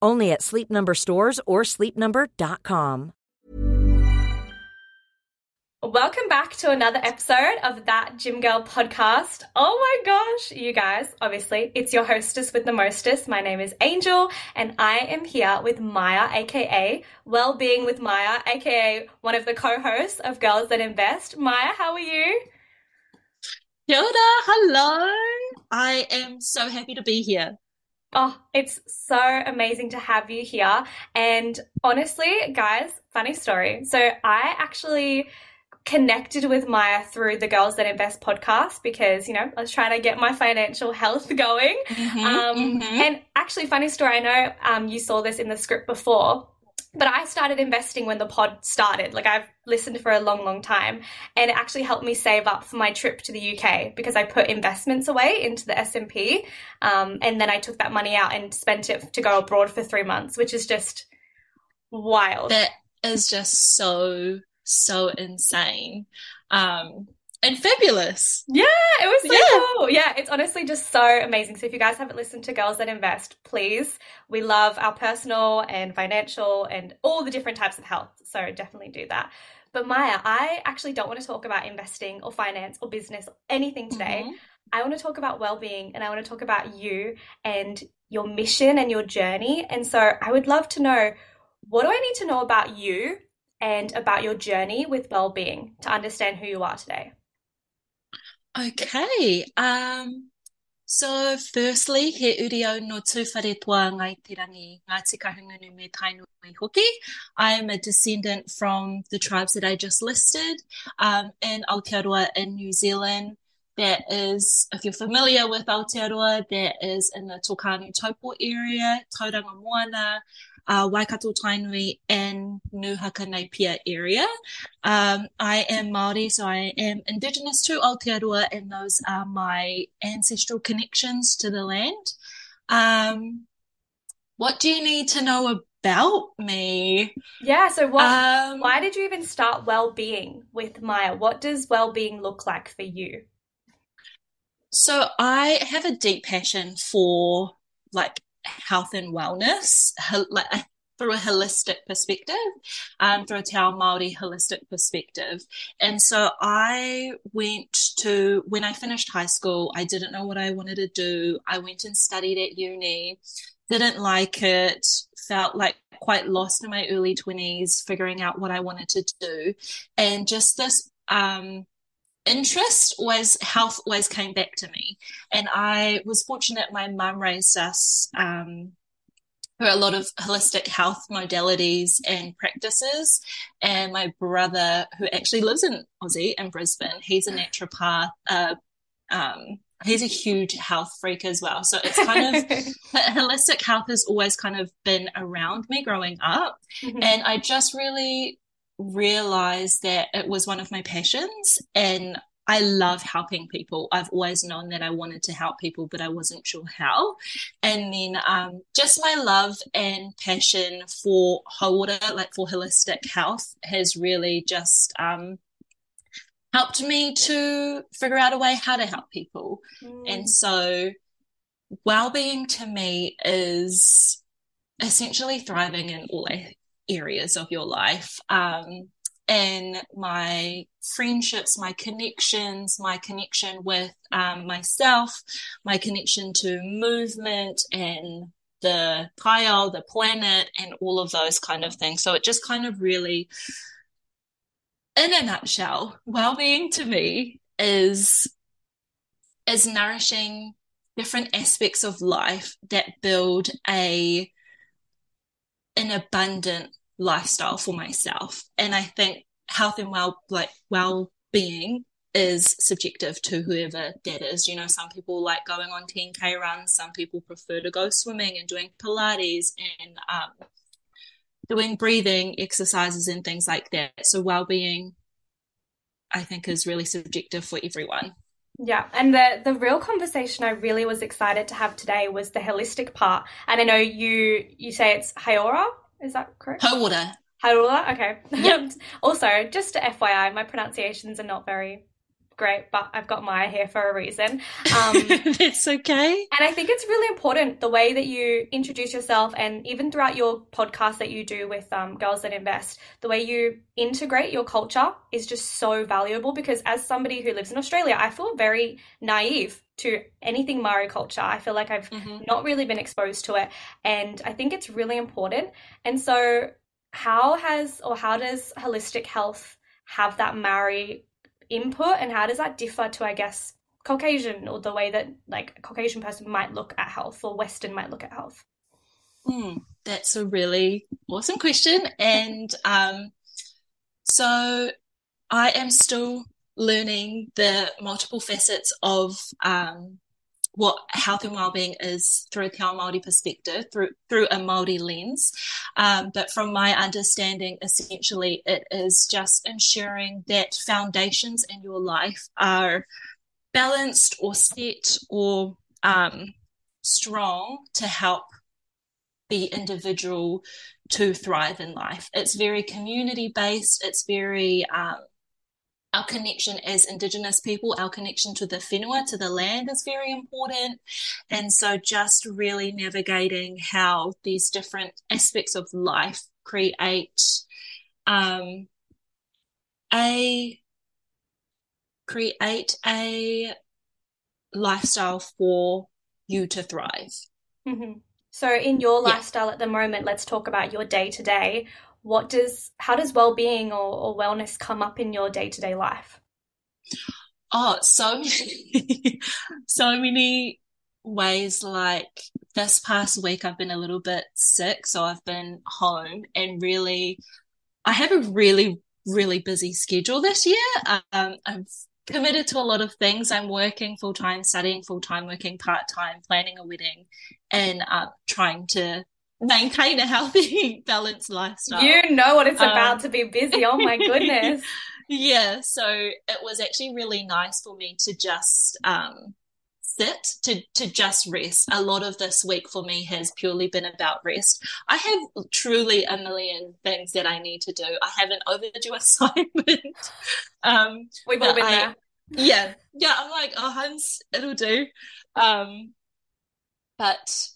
Only at Sleep Number stores or sleepnumber.com. Welcome back to another episode of that Gym Girl podcast. Oh my gosh, you guys, obviously, it's your hostess with the mostest. My name is Angel, and I am here with Maia, aka Wellbeing with Maia, aka one of the co hosts of Girls That Invest. Maia, how are you? Yoda, hello. I am so happy to be here. Oh, it's so amazing to have you here. And honestly, guys, funny story. So I actually connected with Maia through the Girls That Invest podcast because, you know, I was trying to get my financial health going. Mm-hmm, um, mm-hmm. And actually, funny story, I know um, you saw this in the script before but I started investing when the pod started. Like I've listened for a long, long time, and it actually helped me save up for my trip to the UK because I put investments away into the S and P, um, and then I took that money out and spent it to go abroad for three months, which is just wild. That is just so so insane. Um, and fabulous. Yeah, it was so yeah. cool. Yeah, it's honestly just so amazing. So if you guys haven't listened to Girls That Invest, please, we love our personal and financial and all the different types of health. So definitely do that. But Maia, I actually don't want to talk about investing or finance or business or anything today. Mm-hmm. I want to talk about well-being and I want to talk about you and your mission and your journey. And so I would love to know what do I need to know about you and about your journey with well-being to understand who you are today? Okay. Um, so firstly, he urio no Tūwharetoa ngai te rangi me Tainui Hoki. I am a descendant from the tribes that I just listed um, in Aotearoa in New Zealand. That is, if you're familiar with Aotearoa, that is in the Tokaanu Taupo area, Tauranga Moana, uh, Waikato Tainui and Nuhaka Naipia area. Um, I am Māori, so I am Indigenous to Aotearoa, and those are my ancestral connections to the land. Um, what do you need to know about me? Yeah, so what, um, why did you even start well-being with Maia? What does well-being look like for you? So I have a deep passion for like health and wellness, like through a holistic perspective, um, through a Te Ao Māori holistic perspective. And so I went to, when I finished high school, I didn't know what I wanted to do. I went and studied at uni, didn't like it, felt like quite lost in my early 20s, figuring out what I wanted to do. And just this, um, interest was health always came back to me. And I was fortunate my mum raised us um, for a lot of holistic health modalities and practices. And my brother, who actually lives in Aussie in Brisbane, he's a naturopath, uh, um, he's a huge health freak as well. So it's kind of holistic health has always kind of been around me growing up. Mm-hmm. And I just really realized that it was one of my passions and I love helping people. I've always known that I wanted to help people, but I wasn't sure how. And then um, just my love and passion for Hauora, like for holistic health, has really just um, helped me to figure out a way how to help people. Mm. And so, well being to me is essentially thriving in all areas of your life. Um, and my friendships, my connections, my connection with um, myself, my connection to movement and the taiao, the planet, and all of those kind of things. So it just kind of really, in a nutshell, well-being to me is is nourishing different aspects of life that build a an abundant lifestyle for myself. And I think health and well like well being is subjective to whoever that is. You know, some people like going on 10k runs, some people prefer to go swimming and doing Pilates and um, doing breathing exercises and things like that. So well being I think is really subjective for everyone. Yeah, and the the real conversation I really was excited to have today was the holistic part. And I know you you say it's Hauora, is that correct? Hauora. Hauora, okay. Yep. also, just to FYI, my pronunciations are not very great, but I've got Maia here for a reason. Um, it's okay. And I think it's really important the way that you introduce yourself, and even throughout your podcast that you do with um, Girls That Invest, the way you integrate your culture is just so valuable. Because as somebody who lives in Australia, I feel very naive to anything Maori culture. I feel like I've mm-hmm. not really been exposed to it, and I think it's really important. And so, how has or how does holistic health have that Maori input and how does that differ to i guess caucasian or the way that like a caucasian person might look at health or western might look at health? Mm, that's a really awesome question and um, so i am still learning the multiple facets of um, what health and well-being is through a Te Ao Māori perspective, through through a Māori lens. Um, but from my understanding, essentially, it is just ensuring that foundations in your life are balanced or set or um, strong to help the individual to thrive in life. It's very community based. It's very um, our connection as Indigenous people, our connection to the whenua, to the land is very important. And so just really navigating how these different aspects of life create um, a create a lifestyle for you to thrive. Mm-hmm. So, in your lifestyle yeah. at the moment, let's talk about your day to day what does how does well-being or, or wellness come up in your day-to-day life? Oh so many so many ways like this past week i've been a little bit sick so i've been home and really i have a really really busy schedule this year. Um, i've committed to a lot of things. I'm working full-time studying full-time working part-time planning a wedding and uh, trying to maintain a healthy, balanced lifestyle. You know what it's um, about to be busy. Oh my goodness. yeah. So it was actually really nice for me to just um, sit, to, to just rest. A lot of this week for me has purely been about rest. I have truly a million things that I need to do. I have an overdue assignment. um, We've all been I, there. Yeah. Yeah. I'm like, oh, Hans, it'll do. Um, but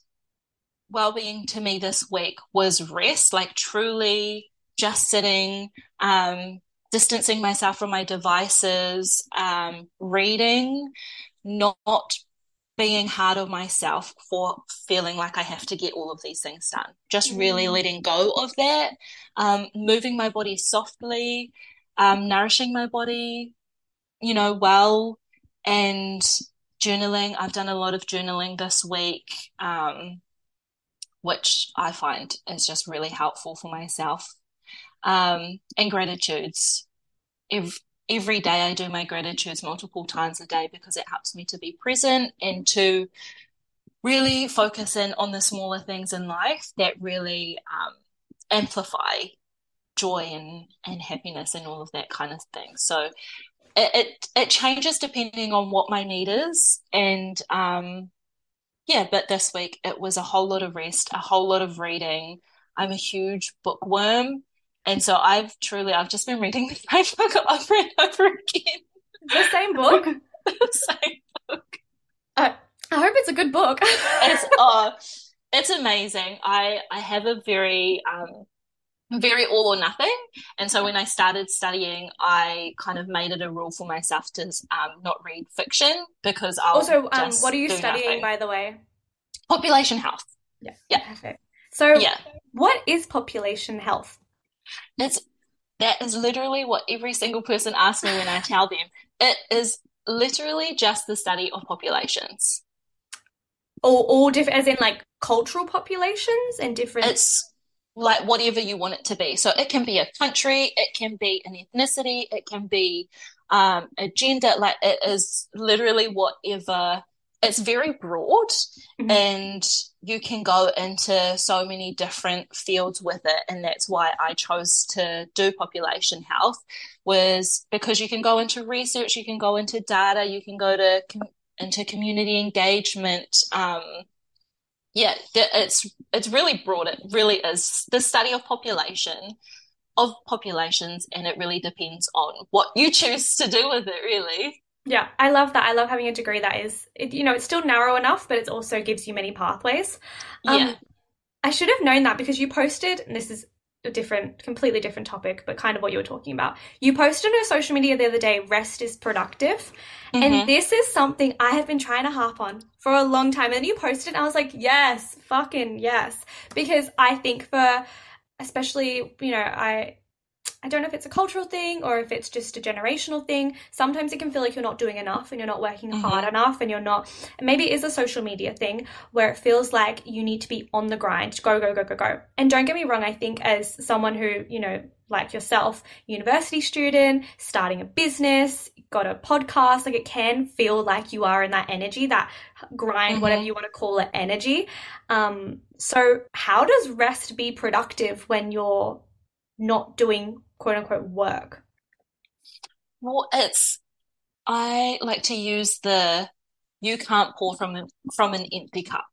well-being to me this week was rest like truly just sitting um, distancing myself from my devices um, reading not being hard on myself for feeling like I have to get all of these things done. Just really mm. letting go of that, um, moving my body softly, um, nourishing my body, you know, well, and journaling. I've done a lot of journaling this week. Um, which I find is just really helpful for myself. Um, and gratitudes. Every, day I do my gratitudes multiple times a day because it helps me to be present and to really focus in on the smaller things in life that really um, amplify joy and, and happiness and all of that kind of thing. So it, it, it changes depending on what my need is. And um, yeah, but this week it was a whole lot of rest, a whole lot of reading. I'm a huge bookworm. And so I've truly, I've just been reading the same book over and over again. The same book? the same book. Uh, I hope it's a good book. it's, uh, it's amazing. I, I have a very, um, very all or nothing. And so when I started studying, I kind of made it a rule for myself to um, not read fiction because I'll also. Um, what are you studying, nothing. by the way? Population health. Yeah. Yeah. Perfect. So, yeah. what is population health? It's that is literally what every single person asks me when I tell them. It is literally just the study of populations. All, all different, as in like cultural populations and different. It's like whatever you want it to be. So it can be a country, it can be an ethnicity, it can be um, a gender. Like it is literally whatever. It's very broad, mm-hmm. and you can go into so many different fields with it. And that's why I chose to do population health, was because you can go into research, you can go into data, you can go to com- into community engagement. Um, yeah, it's it's really broad. It really is the study of population of populations, and it really depends on what you choose to do with it. Really. Yeah, I love that. I love having a degree that is, it, you know, it's still narrow enough, but it also gives you many pathways. Um, yeah. I should have known that because you posted, and this is a different, completely different topic, but kind of what you were talking about. You posted on social media the other day, rest is productive. Mm-hmm. And this is something I have been trying to harp on for a long time. And you posted, and I was like, yes, fucking yes. Because I think for, especially, you know, I, I don't know if it's a cultural thing or if it's just a generational thing. Sometimes it can feel like you're not doing enough and you're not working mm-hmm. hard enough and you're not, and maybe it is a social media thing where it feels like you need to be on the grind, go, go, go, go, go. And don't get me wrong, I think as someone who, you know, like yourself, university student, starting a business, got a podcast, like it can feel like you are in that energy, that grind, mm-hmm. whatever you want to call it, energy. Um, so how does rest be productive when you're not doing quote unquote work? Well, it's I like to use the you can't pour from from an empty cup.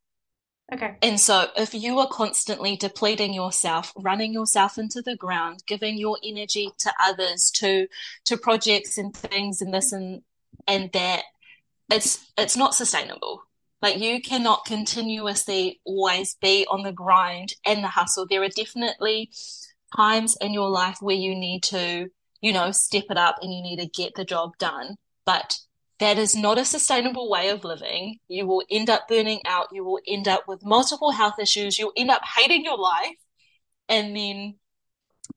Okay. And so if you are constantly depleting yourself, running yourself into the ground, giving your energy to others, to to projects and things and this and and that, it's it's not sustainable. Like you cannot continuously always be on the grind and the hustle. There are definitely times in your life where you need to, you know, step it up and you need to get the job done. But that is not a sustainable way of living. You will end up burning out. You will end up with multiple health issues. You'll end up hating your life. And then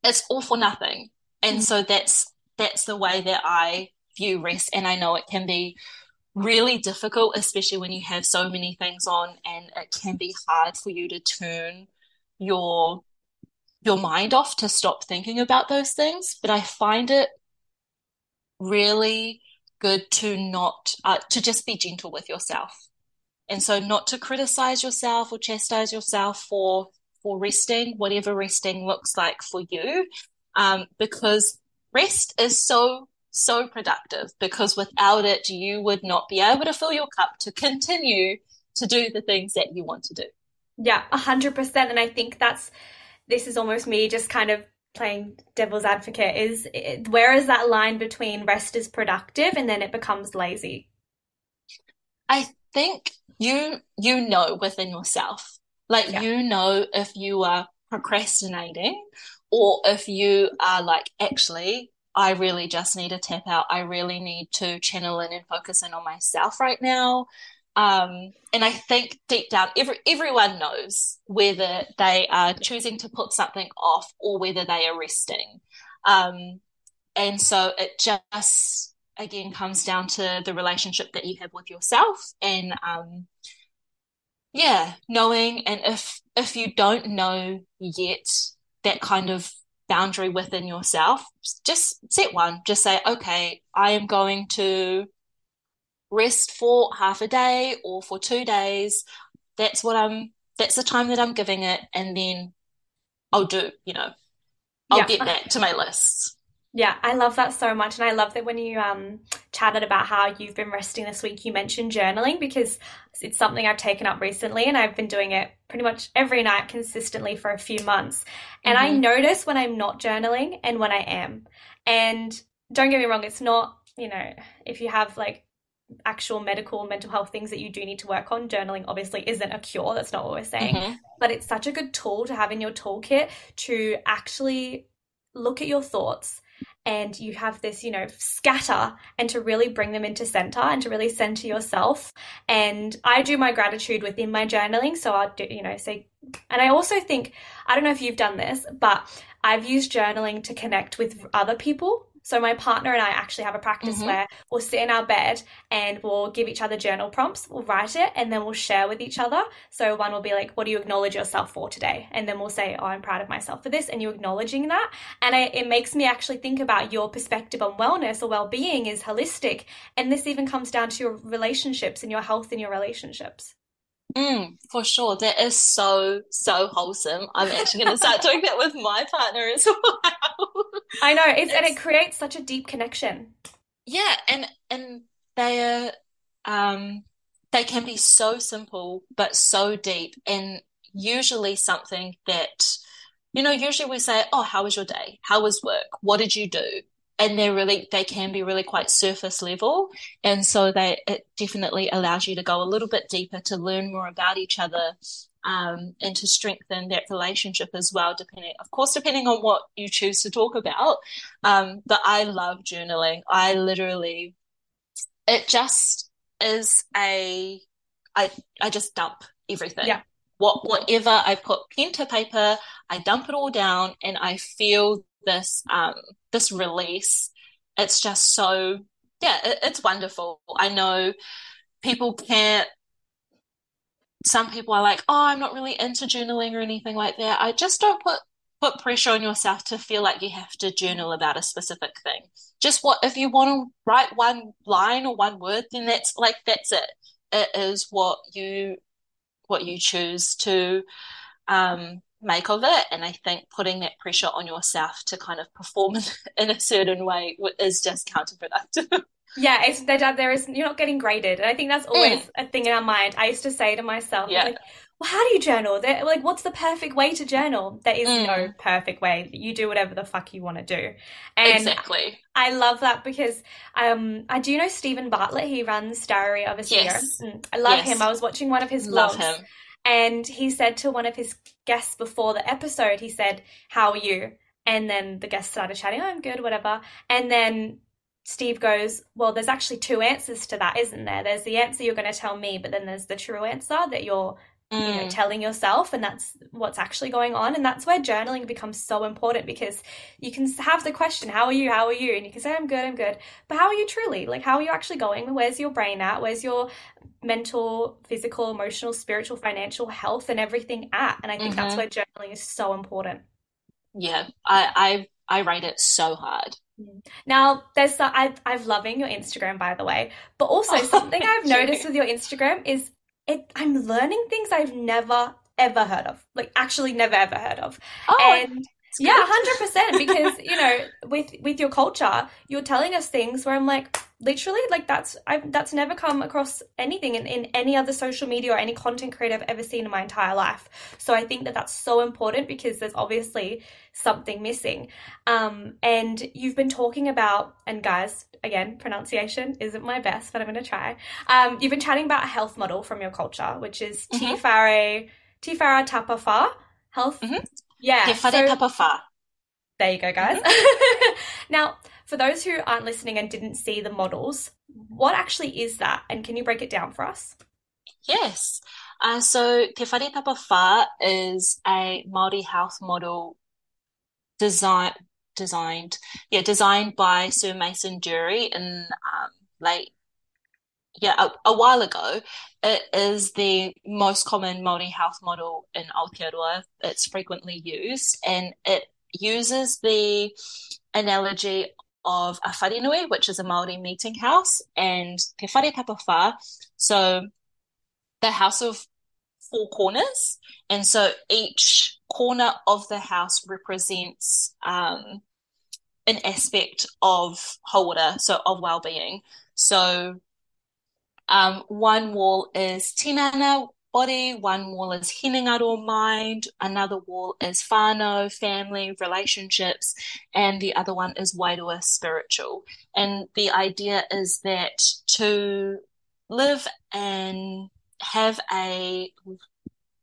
it's all for nothing. And mm-hmm. so that's that's the way that I view rest. And I know it can be really difficult, especially when you have so many things on and it can be hard for you to turn your your mind off to stop thinking about those things. But I find it really good to not, uh, to just be gentle with yourself. And so not to criticize yourself or chastise yourself for, for resting, whatever resting looks like for you. Um, because rest is so, so productive because without it, you would not be able to fill your cup to continue to do the things that you want to do. Yeah, a hundred percent. And I think that's, this is almost me just kind of playing devil's advocate is it, where is that line between rest is productive and then it becomes lazy? I think you you know within yourself. Like yeah. you know if you are procrastinating or if you are like actually i really just need to tap out. I really need to channel in and focus in on myself right now um, and I think deep down, every, everyone knows whether they are choosing to put something off or whether they are resting. Um, and so it just, again, comes down to the relationship that you have with yourself and, um, yeah, knowing. And if, if you don't know yet that kind of boundary within yourself, just set one. Just say, okay, I am going to rest for half a day or for two days. That's what I'm, that's the time that I'm giving it. And then I'll do, you know, I'll yeah. get back to my lists. Yeah, I love that so much. And I love that when you um, chatted about how you've been resting this week, you mentioned journaling because it's something I've taken up recently and I've been doing it pretty much every night consistently for a few months. And mm-hmm. I notice when I'm not journaling and when I am. And don't get me wrong, it's not, you know, if you have like actual medical mental health things that you do need to work on journaling obviously isn't a cure that's not what we're saying mm-hmm. but it's such a good tool to have in your toolkit to actually look at your thoughts and you have this, you know, scatter and to really bring them into center and to really center yourself. And I do my gratitude within my journaling. So I'll do, you know, say, and I also think, I don't know if you've done this, but I've used journaling to connect with other people so my partner and I actually have a practice mm-hmm. where we'll sit in our bed and we'll give each other journal prompts. We'll write it and then we'll share with each other. So one will be like, "What do you acknowledge yourself for today?" And then we'll say, "Oh, I'm proud of myself for this," and you acknowledging that. And I, it makes me actually think about your perspective on wellness or well-being is holistic, and this even comes down to your relationships and your health in your relationships. Mm, for sure. That is so, so wholesome. I'm actually going to start doing that with my partner as well. I know. It's, it's, and it creates such a deep connection. Yeah. And, and they are, um, they can be so simple, but so deep and usually something that, you know, usually we say, Oh, how was your day? How was work? What did you do? And they're really they can be really quite surface level. And so they it definitely allows you to go a little bit deeper to learn more about each other um, and to strengthen that relationship as well depending of course depending on what you choose to talk about. Um, but i love journaling. I literally it just is a i i just dump everything. Yeah what whatever i put pen to paper i dump it all down and i feel this um this release. It's just so yeah it, it's wonderful. I know people can't some people are like oh i'm not really into journaling or anything like that. I just don't put put pressure on yourself to feel like you have to journal about a specific thing. Just what if you want to write one line or one word then that's like that's it. It is what you what you choose to um make of it. And I think putting that pressure on yourself to kind of perform in a certain way is just counterproductive. Yeah, it's that there is you're not getting graded, and I think that's always mm. a thing in our mind. I used to say to myself, yeah. like, "Well, how do you journal? They're, like, what's the perfect way to journal? There is mm. no perfect way. You do whatever the fuck you want to do." And exactly. I love that because um, I do know Steven Bartlett. He runs Diary of a CEO. Yes. Mm, I love yes. him. I was watching one of his vlogs. Love him and he said to one of his guests before the episode, he said, How are you? And then the guest started chatting, oh, I'm good, whatever. And then Steve goes, Well, there's actually two answers to that, isn't there? There's the answer you're going to tell me, but then there's the true answer that you're mm. you know mm. telling yourself and that's what's actually going on and that's where journaling becomes so important because you can have the question how are you how are you and you can say i'm good i'm good but how are you truly like how are you actually going where's your brain at where's your mental, physical, emotional, spiritual, financial health and everything at. And I think mm-hmm. that's where journaling is so important. Yeah, I I I rate it so hard. Mm. Now, there's I've I've loving your Instagram by the way, but also oh, something I've noticed with your Instagram is it I'm learning things I've never ever heard of, like actually never ever heard of, oh, and yeah, hundred percent. Because you know, with with your culture, you're telling us things where I'm like, literally, like that's I've that's never come across anything in, in any other social media or any content creator I've ever seen in my entire life. So I think that that's so important because there's obviously something missing. Um, and you've been talking about, and guys, again, pronunciation isn't my best, but I'm going to try. Um, you've been chatting about a health model from your culture, which is mm-hmm. Tifare Tifara Tapafa health. Mm-hmm. Yeah. so, there you go, guys. now, for those who aren't listening and didn't see the models, what actually is that? And can you break it down for us? Yes. Uh, so Te Whare Tapa is a Māori health model design, designed, yeah, designed by Sir Mason Durie in um, late yeah, a, a, while ago, it is the most common Māori health model in Aotearoa. It's frequently used and it uses the analogy of a wharenui, which is a Maori meeting house, and te whare tapawha. So the house of four corners, and so each corner of the house represents um, an aspect of hauora, so of well-being. So um, one wall is tinana body, one wall is hinengaro mind, another wall is whānau, family, relationships, and the other one is wairua spiritual. And the idea is that to live and have a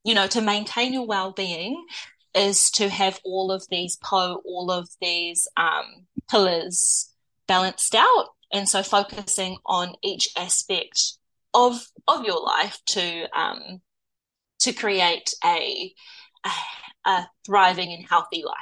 you know to maintain your well-being is to have all of these po all of these um, pillars balanced out and so focusing on each aspect of of your life to um, to create a, a, a thriving and healthy life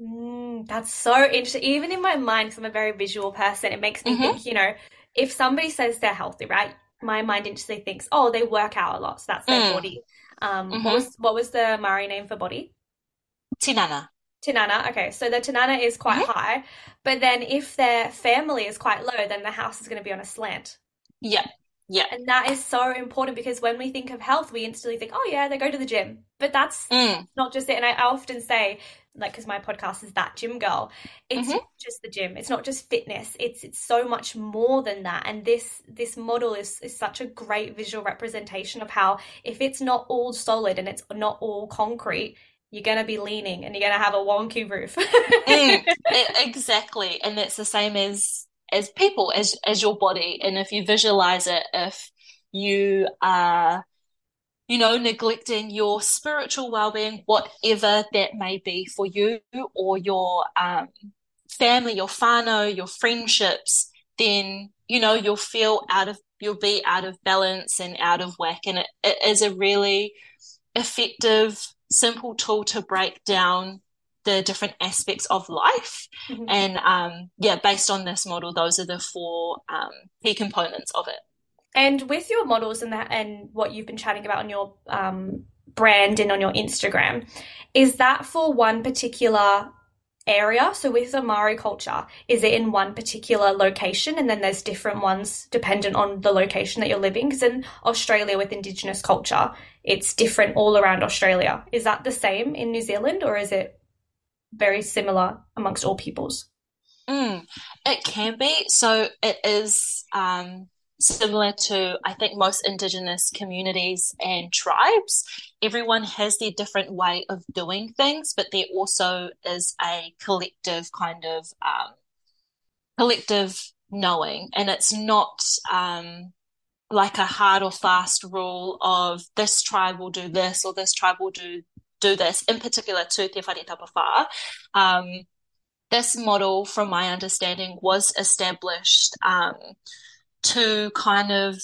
Mm, that's so interesting. Even in my mind, because I'm a very visual person, it makes me Mhm. think, you know, if somebody says they're healthy, right? My mind instantly thinks, oh, they work out a lot, so that's their Mm. body. Um, Mhm. what was what was the Maori name for body? tinana Tinana. Okay, so the tinana is quite Mhm. high, but then if their family is quite low, then the house is going to be on a slant. yeah yeah And that is so important because when we think of health, we instantly think, oh, yeah, they go to the gym. But that's Mm. not just it. And I often say, like, because my podcast is that gym girl, it's Mhm. not just the gym. It's not just fitness. It's it's so much more than that. And this this model is is such a great visual representation of how if it's not all solid and it's not all concrete, you're gonna be leaning and you're gonna have a wonky roof. Mm, exactly and that's the same as as people as as your body. And if you visualize it if you are you know neglecting your spiritual well-being whatever that may be for you or your um family your whānau your friendships then you know you'll feel out of you'll be out of balance and out of whack. And it, it is a really effective simple tool to break down the different aspects of life Mhm. and um, yeah, based on this model, those are the four um, key components of it. And with your models and that and what you've been chatting about on your um, brand and on your Instagram, is that for one particular area? So with the Maori culture, is it in one particular location and then there's different ones dependent on the location that you're living? Because in Australia with Indigenous culture, it's different all around Australia. Is that the same in New Zealand or is it very similar amongst all peoples? Mm, it can be. So it is um, similar to, I think, most Indigenous communities and tribes. Everyone has their different way of doing things, but there also is a collective kind of um, collective knowing, and it's not um, like a hard or fast rule of this tribe will do this or this tribe will do do this. In particular, to Te Whare Tapawha, um, this model, from my understanding, was established um, to kind of,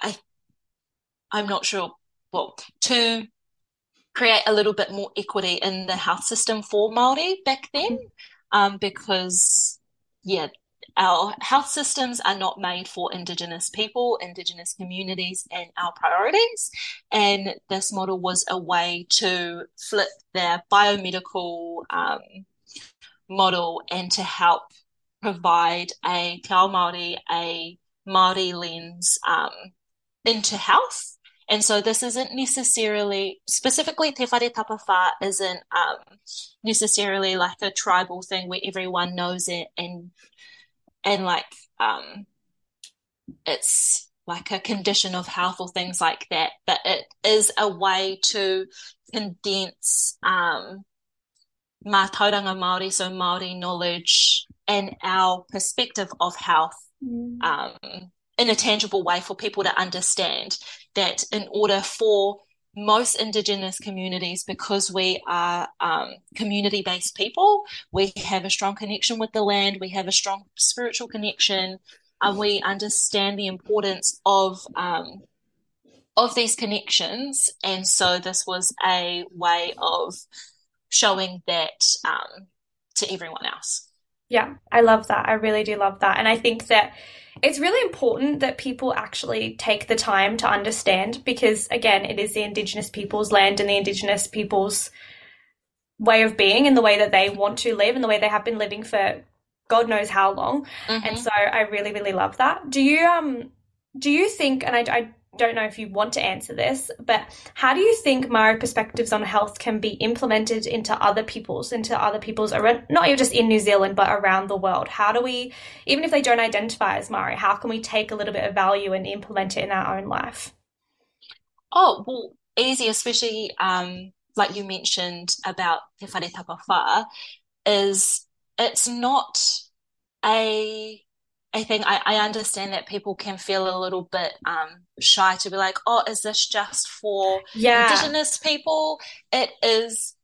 I, I'm not sure, well, to create a little bit more equity in the health system for Māori back then, um, because, yeah, our health systems are not made for Indigenous people, Indigenous communities, and our priorities. And this model was a way to flip their biomedical um, model and to help provide a Te Ao Māori, a Māori lens um, into health. And so this isn't necessarily, specifically Te Whare Tapawha isn't um, necessarily like a tribal thing where everyone knows it and and like um, it's like a condition of health or things like that. But it is a way to condense um, mātauranga Māori, so Māori knowledge and our perspective of health um, in a tangible way for people to understand that in order for most Indigenous communities, because we are um, community based people, we have a strong connection with the land, we have a strong spiritual connection, and we understand the importance of. Um, of these connections, and so this was a way of showing that um, to everyone else. Yeah, I love that. I really do love that. And I think that it's really important that people actually take the time to understand because, again, it is the Indigenous people's land and the Indigenous people's way of being and the way that they want to live and the way they have been living for God knows how long. Mm-hmm. And so I really, really love that. Do you um do you think and I, I don't know if you want to answer this, but how do you think Maori perspectives on health can be implemented into other people's, into other people's around, not just in New Zealand, but around the world? How do we, even if they don't identify as Maori, how can we take a little bit of value and implement it in our own life? Oh, well, easy, especially um, like you mentioned about Te Whare Tapawha, is it's not a I think I, I understand that people can feel a little bit um, shy to be like, oh, is this just for Yeah. Indigenous people? It is,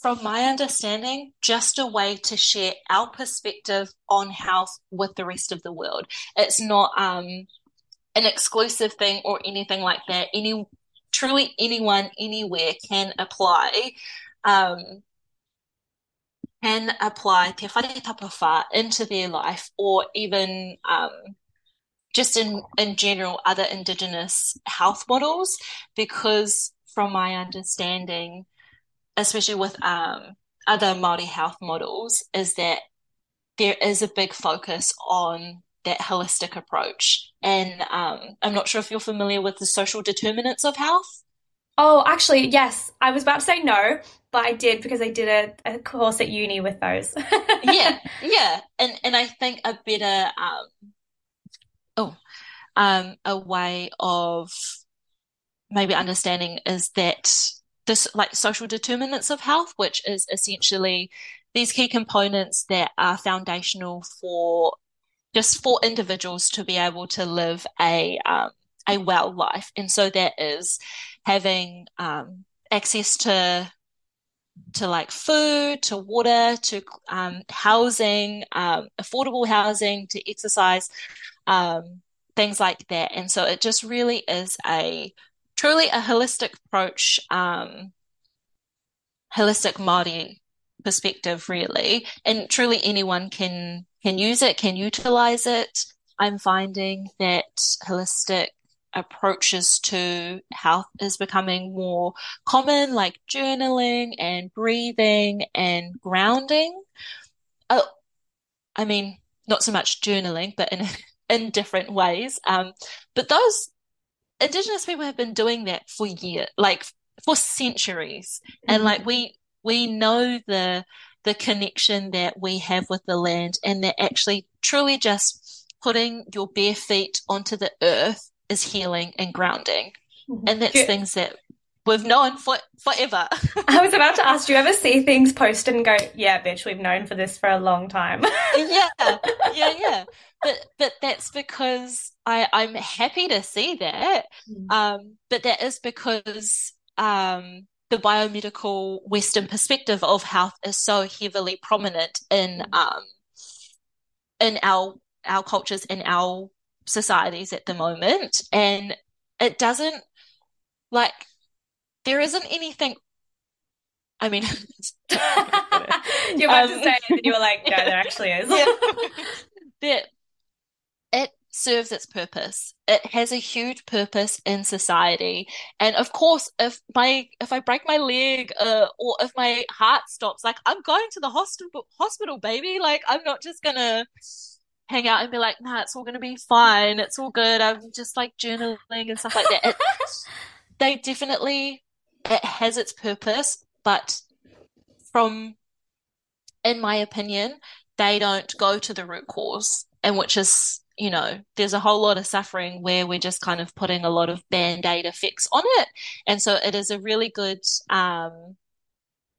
from my understanding, just a way to share our perspective on health with the rest of the world. It's not um, an exclusive thing or anything like that. Any truly anyone anywhere can apply. Um, can apply Te Whare Tapawha into their life or even um, just in, in general other Indigenous health models because from my understanding, especially with um, other Māori health models, is that there is a big focus on that holistic approach. And um, I'm not sure if you're familiar with the social determinants of health. Oh, actually, yes. I was about to say no, but I did because I did a, a course at uni with those. yeah, yeah, and and I think a better um oh um a way of maybe understanding is that this like social determinants of health, which is essentially these key components that are foundational for just for individuals to be able to live a um, a well life, and so that is having um, access to to like food, to water, to um, housing, um, affordable housing, to exercise, um, things like that. And so it just really is a truly a holistic approach, um, holistic Māori perspective, really. And truly anyone can can use it, can utilize it. I'm finding that holistic approaches to health is becoming more common, like journaling and breathing and grounding. Oh, I mean, not so much journaling, but in in different ways. Um, but those Indigenous people have been doing that for years, like for centuries, and like we we know the the connection that we have with the land, and that actually truly just putting your bare feet onto the earth is healing and grounding. And that's Yeah. things that we've known for forever. I was about to ask, do you ever see things posted and go, yeah, bitch, we've known for this for a long time? yeah, yeah, yeah. But but that's because I I'm happy to see that. Um, but that is because um the biomedical Western perspective of health is so heavily prominent in um in our our cultures in our societies at the moment, and it doesn't like there isn't anything. I mean, You're about to Um, say it, and you were like, no, there actually is. yeah. that it serves its purpose. It has a huge purpose in society. And of course, if my if I break my leg uh, or if my heart stops, like I'm going to the hospital hospital, baby. Like I'm not just gonna hang out and be like, nah, it's all gonna be fine. It's all good. I'm just like journaling and stuff like that. It, they definitely it has its purpose, but from in my opinion, they don't go to the root cause, and which is, you know, there's a whole lot of suffering where we're just kind of putting a lot of band-aid effects on it. And so it is a really good um,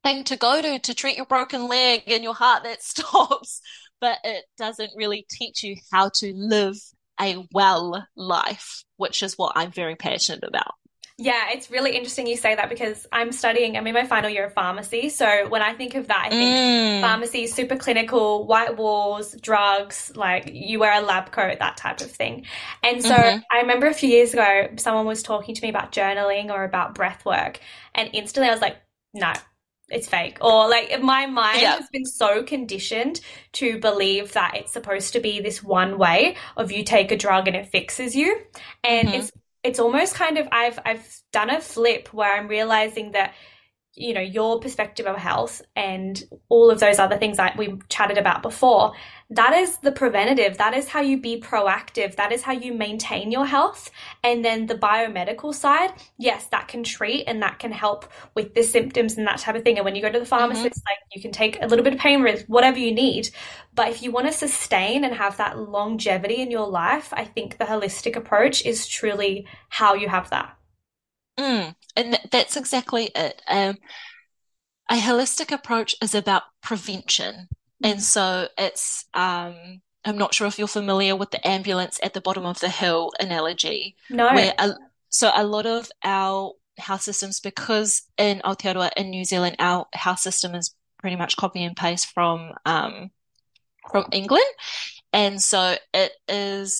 thing to go to to treat your broken leg and your heart that stops, but it doesn't really teach you how to live a well life, which is what I'm very passionate about. Yeah, it's really interesting you say that because I'm studying, I'm in my final year of pharmacy. So when I think of that, I think Mm. pharmacy, super clinical, white walls, drugs, like you wear a lab coat, that type of thing. And so Mhm. I remember a few years ago, someone was talking to me about journaling or about breath work. And instantly I was like, no, it's fake. Or like my mind Yeah. has been so conditioned to believe that it's supposed to be this one way of you take a drug and it fixes you. And Mhm. it's it's almost kind of I've I've done a flip where I'm realizing that you know your perspective of health and all of those other things that we chatted about before that is the preventative that is how you be proactive that is how you maintain your health. And then the biomedical side yes that can treat and that can help with the symptoms and that type of thing. And when you go to the pharmacist mm-hmm. like you can take a little bit of pain relief whatever you need. But if you want to sustain and have that longevity in your life i think the holistic approach is truly how you have that Mm, and that's exactly it. Um, a holistic approach is about prevention. And so it's, um, I'm not sure if you're familiar with the ambulance at the bottom of the hill analogy. No. Where a, so a lot of our health systems, because in Aotearoa, in New Zealand, our health system is pretty much copy and paste from, um, from England. And so it is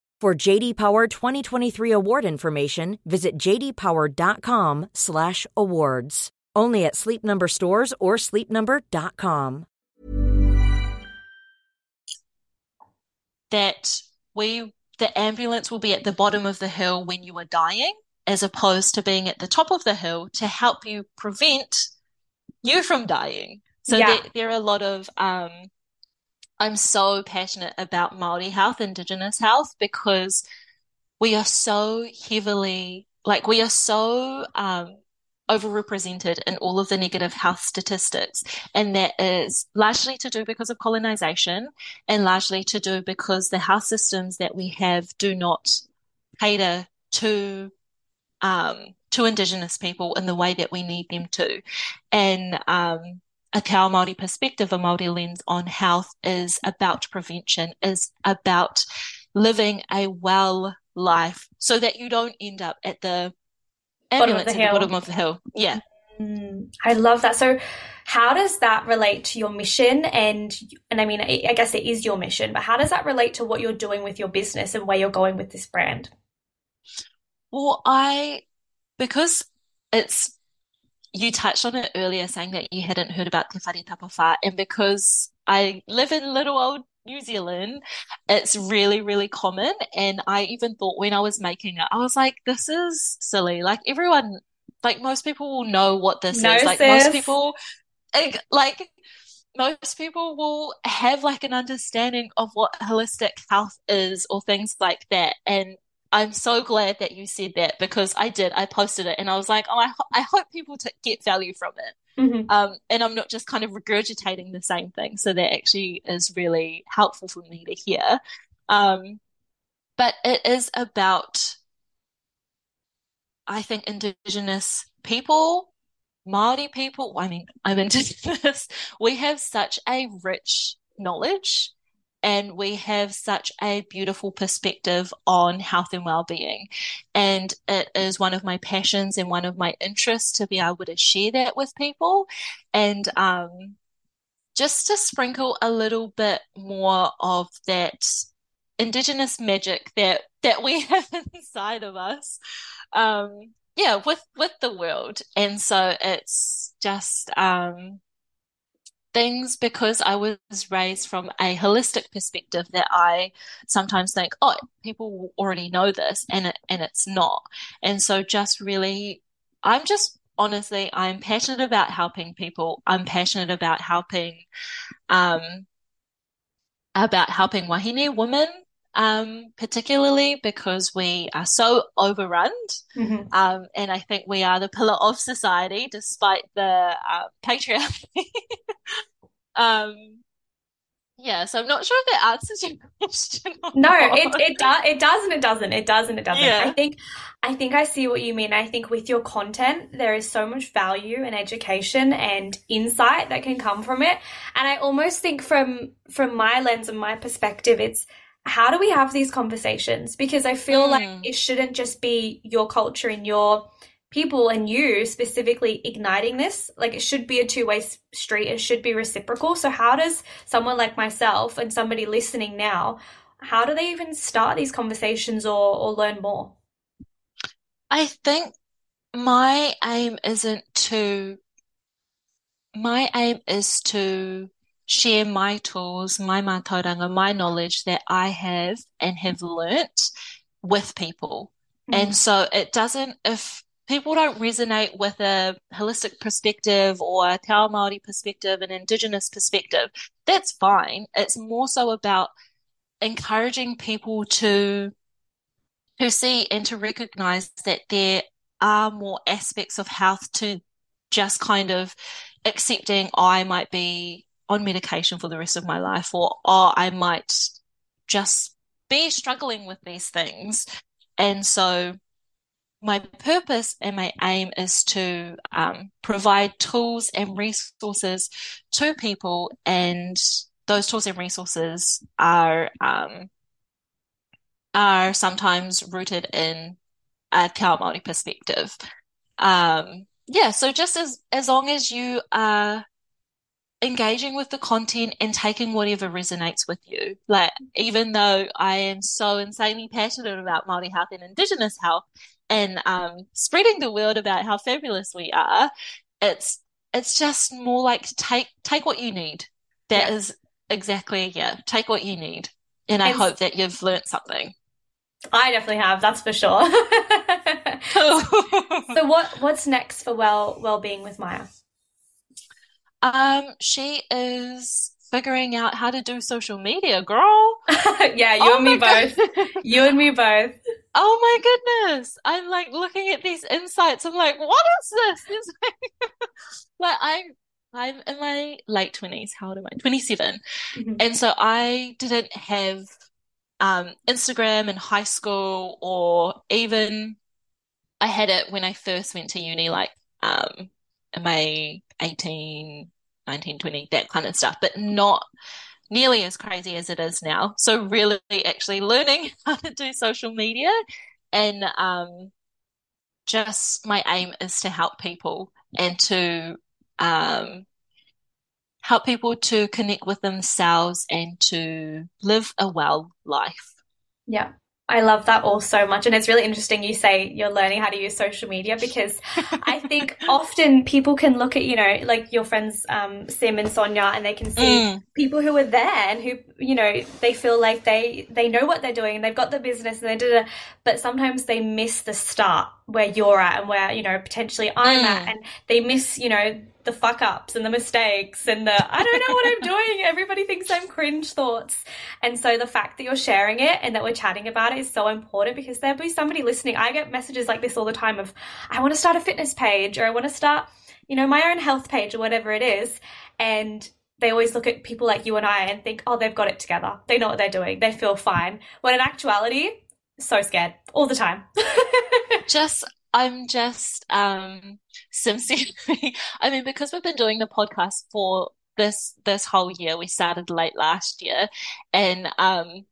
For JD Power 2023 award information, visit jdpower.com/awards. Only at Sleep Number stores or sleepnumber.com. That we the ambulance will be at the bottom of the hill when you are dying, as opposed to being at the top of the hill to help you prevent you from dying. So yeah. there, there, are a lot of um, I'm so passionate about Māori health, Indigenous health, because we are so heavily like we are so um, overrepresented in all of the negative health statistics. And that is largely to do because of colonization and largely to do because the health systems that we have do not cater to, um, to Indigenous people in the way that we need them to. And, um, a Ao Māori perspective, a Māori lens on health is about prevention, is about living a well life so that you don't end up at the ambulance at the bottom of the hill. Yeah. Mm, I love that. So, how does that relate to your mission? And and I mean, I guess it is your mission, but how does that relate to what you're doing with your business and where you're going with this brand? Well, I because it's you touched on it earlier, saying that you hadn't heard about Te Whare Tapa Whā, and because I live in little old New Zealand, it's really, really common. And I even thought when I was making it, I was like, this is silly. Like everyone, like most people will know what this no, is. Like sis. most people, like most people will have like an understanding of what holistic health is or things like that. And I'm so glad that you said that because I did. I posted it and I was like, oh, I, ho- I hope people t- get value from it. Mm-hmm. Um, and I'm not just kind of regurgitating the same thing. So that actually is really helpful for me to hear. Um, but it is about, I think, Indigenous people, Māori people. I mean, I'm Indigenous. we have such a rich knowledge and we have such a beautiful perspective on health and well-being. And it is one of my passions and one of my interests to be able to share that with people. And um, just to sprinkle a little bit more of that indigenous magic that that we have inside of us um, yeah with with the world. And so it's just um, things because I was raised from a holistic perspective that I sometimes think, oh, people already know this and it, and it's not. And so just really, I'm just honestly, I'm passionate about helping people. I'm passionate about helping, um, about helping wahine women, um, particularly because we are so overrun. Mhm. Um, and I think we are the pillar of society despite the uh, patriarchy. um, yeah, so I'm not sure if that answers your question. No, it it does it does and it doesn't. It does and it doesn't. Yeah. I think I think I see what you mean. I think with your content there is so much value and education and insight that can come from it. And I almost think from from my lens and my perspective it's how do we have these conversations? Because I feel like Mm. it shouldn't just be your culture and your people and you specifically igniting this. Like it should be a two-way street. It should be reciprocal. So how does someone like myself and somebody listening now, how do they even start these conversations or or learn more? I think my aim isn't to, my aim is to share my tools, my mātauranga, my knowledge that I have and have learnt with people. Hmm. And so it doesn't, if people don't resonate with a holistic perspective or a Te Ao Māori perspective, an Indigenous perspective, that's fine. It's more so about encouraging people to to see and to recognize that there are more aspects of health to just kind of accepting I might be on medication for the rest of my life or oh, I might just be struggling with these things. And so my purpose and my aim is to um, provide tools and resources to people, and those tools and resources are um, are sometimes rooted in a Te Māori perspective. Um, yeah, so just as as long as you are engaging with the content and taking whatever resonates with you. Like, even though I am so insanely passionate about Māori health and Indigenous health and um, spreading the word about how fabulous we are, it's it's just more like take take what you need. That Yeah. is exactly, yeah, take what you need. And I And- hope that you've learnt something. I definitely have, that's for sure. so what what's next for well well-being with Maia? Um, she is figuring out how to do social media, girl. yeah, you Oh and me both. You and me both. Oh my goodness. I'm like looking at these insights. I'm like, what is this? Like, like I'm I'm in my late 20s. How old am I? 27. Mhm. And so I didn't have um Instagram in high school or even I had it when I first went to uni, like um my 18, 19, 20, that kind of stuff, but not nearly as crazy as it is now. So really actually learning how to do social media and um just my aim is to help people and to um help people to connect with themselves and to live a well life. Yeah. I love that all so much. And it's really interesting you say you're learning how to use social media because I think often people can look at, you know, like your friends, um, Sim and Sonia, and they can see Mm, people who are there and who, you know, they feel like they, they know what they're doing and they've got the business and they did it, but sometimes they miss the start where you're at and where, you know, potentially I'm at Mm. and they miss, you know, the fuck ups and the mistakes and the I don't know what I'm doing. Everybody thinks I'm cringe thoughts. And so the fact that you're sharing it and that we're chatting about it is so important because there'll be somebody listening. I get messages like this all the time of I want to start a fitness page or I want to start, you know, my own health page or whatever it is. And they always look at people like you and I and think, oh, they've got it together. They know what they're doing. They feel fine. When in actuality, so scared all the time. just I'm just um sincerely I mean because we've been doing the podcast for this this whole year we started late last year and um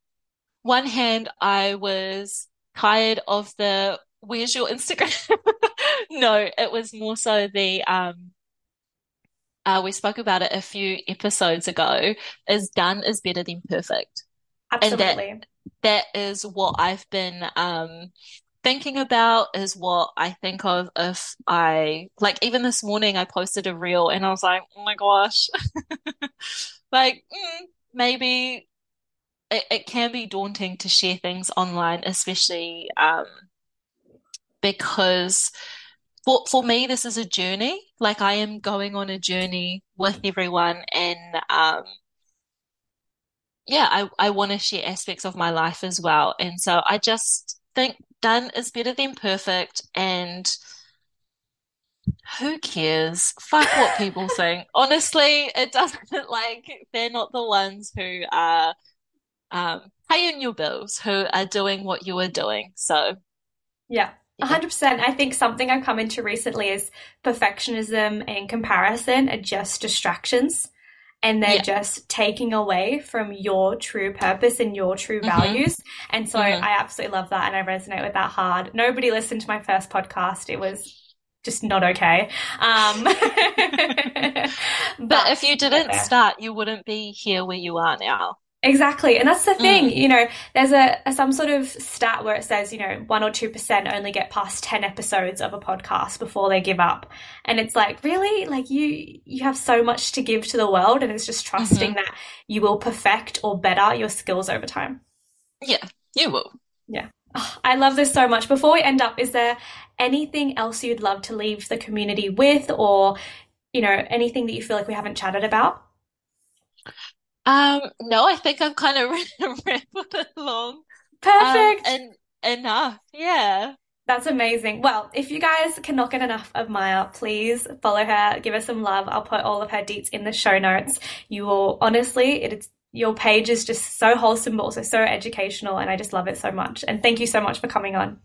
one hand I was tired of the where's your Instagram? No it was more so the um uh we spoke about it a few episodes ago. Is done is better than perfect. That- Absolutely. that is what I've been um thinking about is what I think of if I like even this morning I posted a reel and I was like, oh my gosh. Like mm, maybe it, it can be daunting to share things online, especially um because for for me this is a journey. Like I am going on a journey with everyone and um yeah, I, I want to share aspects of my life as well. And so I just think done is better than perfect. And who cares? Fuck what people think. Honestly, it doesn't like they're not the ones who are um, paying your bills, who are doing what you are doing. So, yeah. 100%. I think something I've come into recently is perfectionism and comparison are just distractions and they're yeah. just taking away from your true purpose and your true mm-hmm. values. And so mm-hmm. I absolutely love that and I resonate with that hard. Nobody listened to my first podcast. It was just not okay. Um, but, but, if you didn't start, you wouldn't be here where you are now. Exactly. And that's the thing, mm. you know, there's a, a, some sort of stat where it says, you know, 1 or 2% only get past 10 episodes of a podcast before they give up. And it's like, really? Like you you have so much to give to the world and it's just trusting mm-hmm. that you will perfect or better your skills over time. Yeah, you will. Yeah. Oh, I love this so much. Before we end up, is there anything else you'd love to leave the community with or, you know, anything that you feel like we haven't chatted about? Um, no, I think I've kind of rambled along. Perfect. Um, and enough. Yeah. That's amazing. Well, if you guys cannot get enough of Maia, please follow her, give her some love. I'll put all of her deets in the show notes. You will honestly, it's your page is just so wholesome, but also so educational, and I just love it so much. And thank you so much for coming on.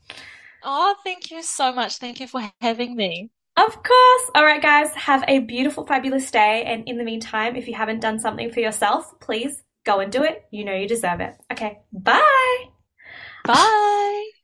Oh, thank you so much. Thank you for having me. Of course. All right, guys, have a beautiful, fabulous day. And in the meantime, if you haven't done something for yourself, please go and do it. You know you deserve it. Okay, bye. Bye.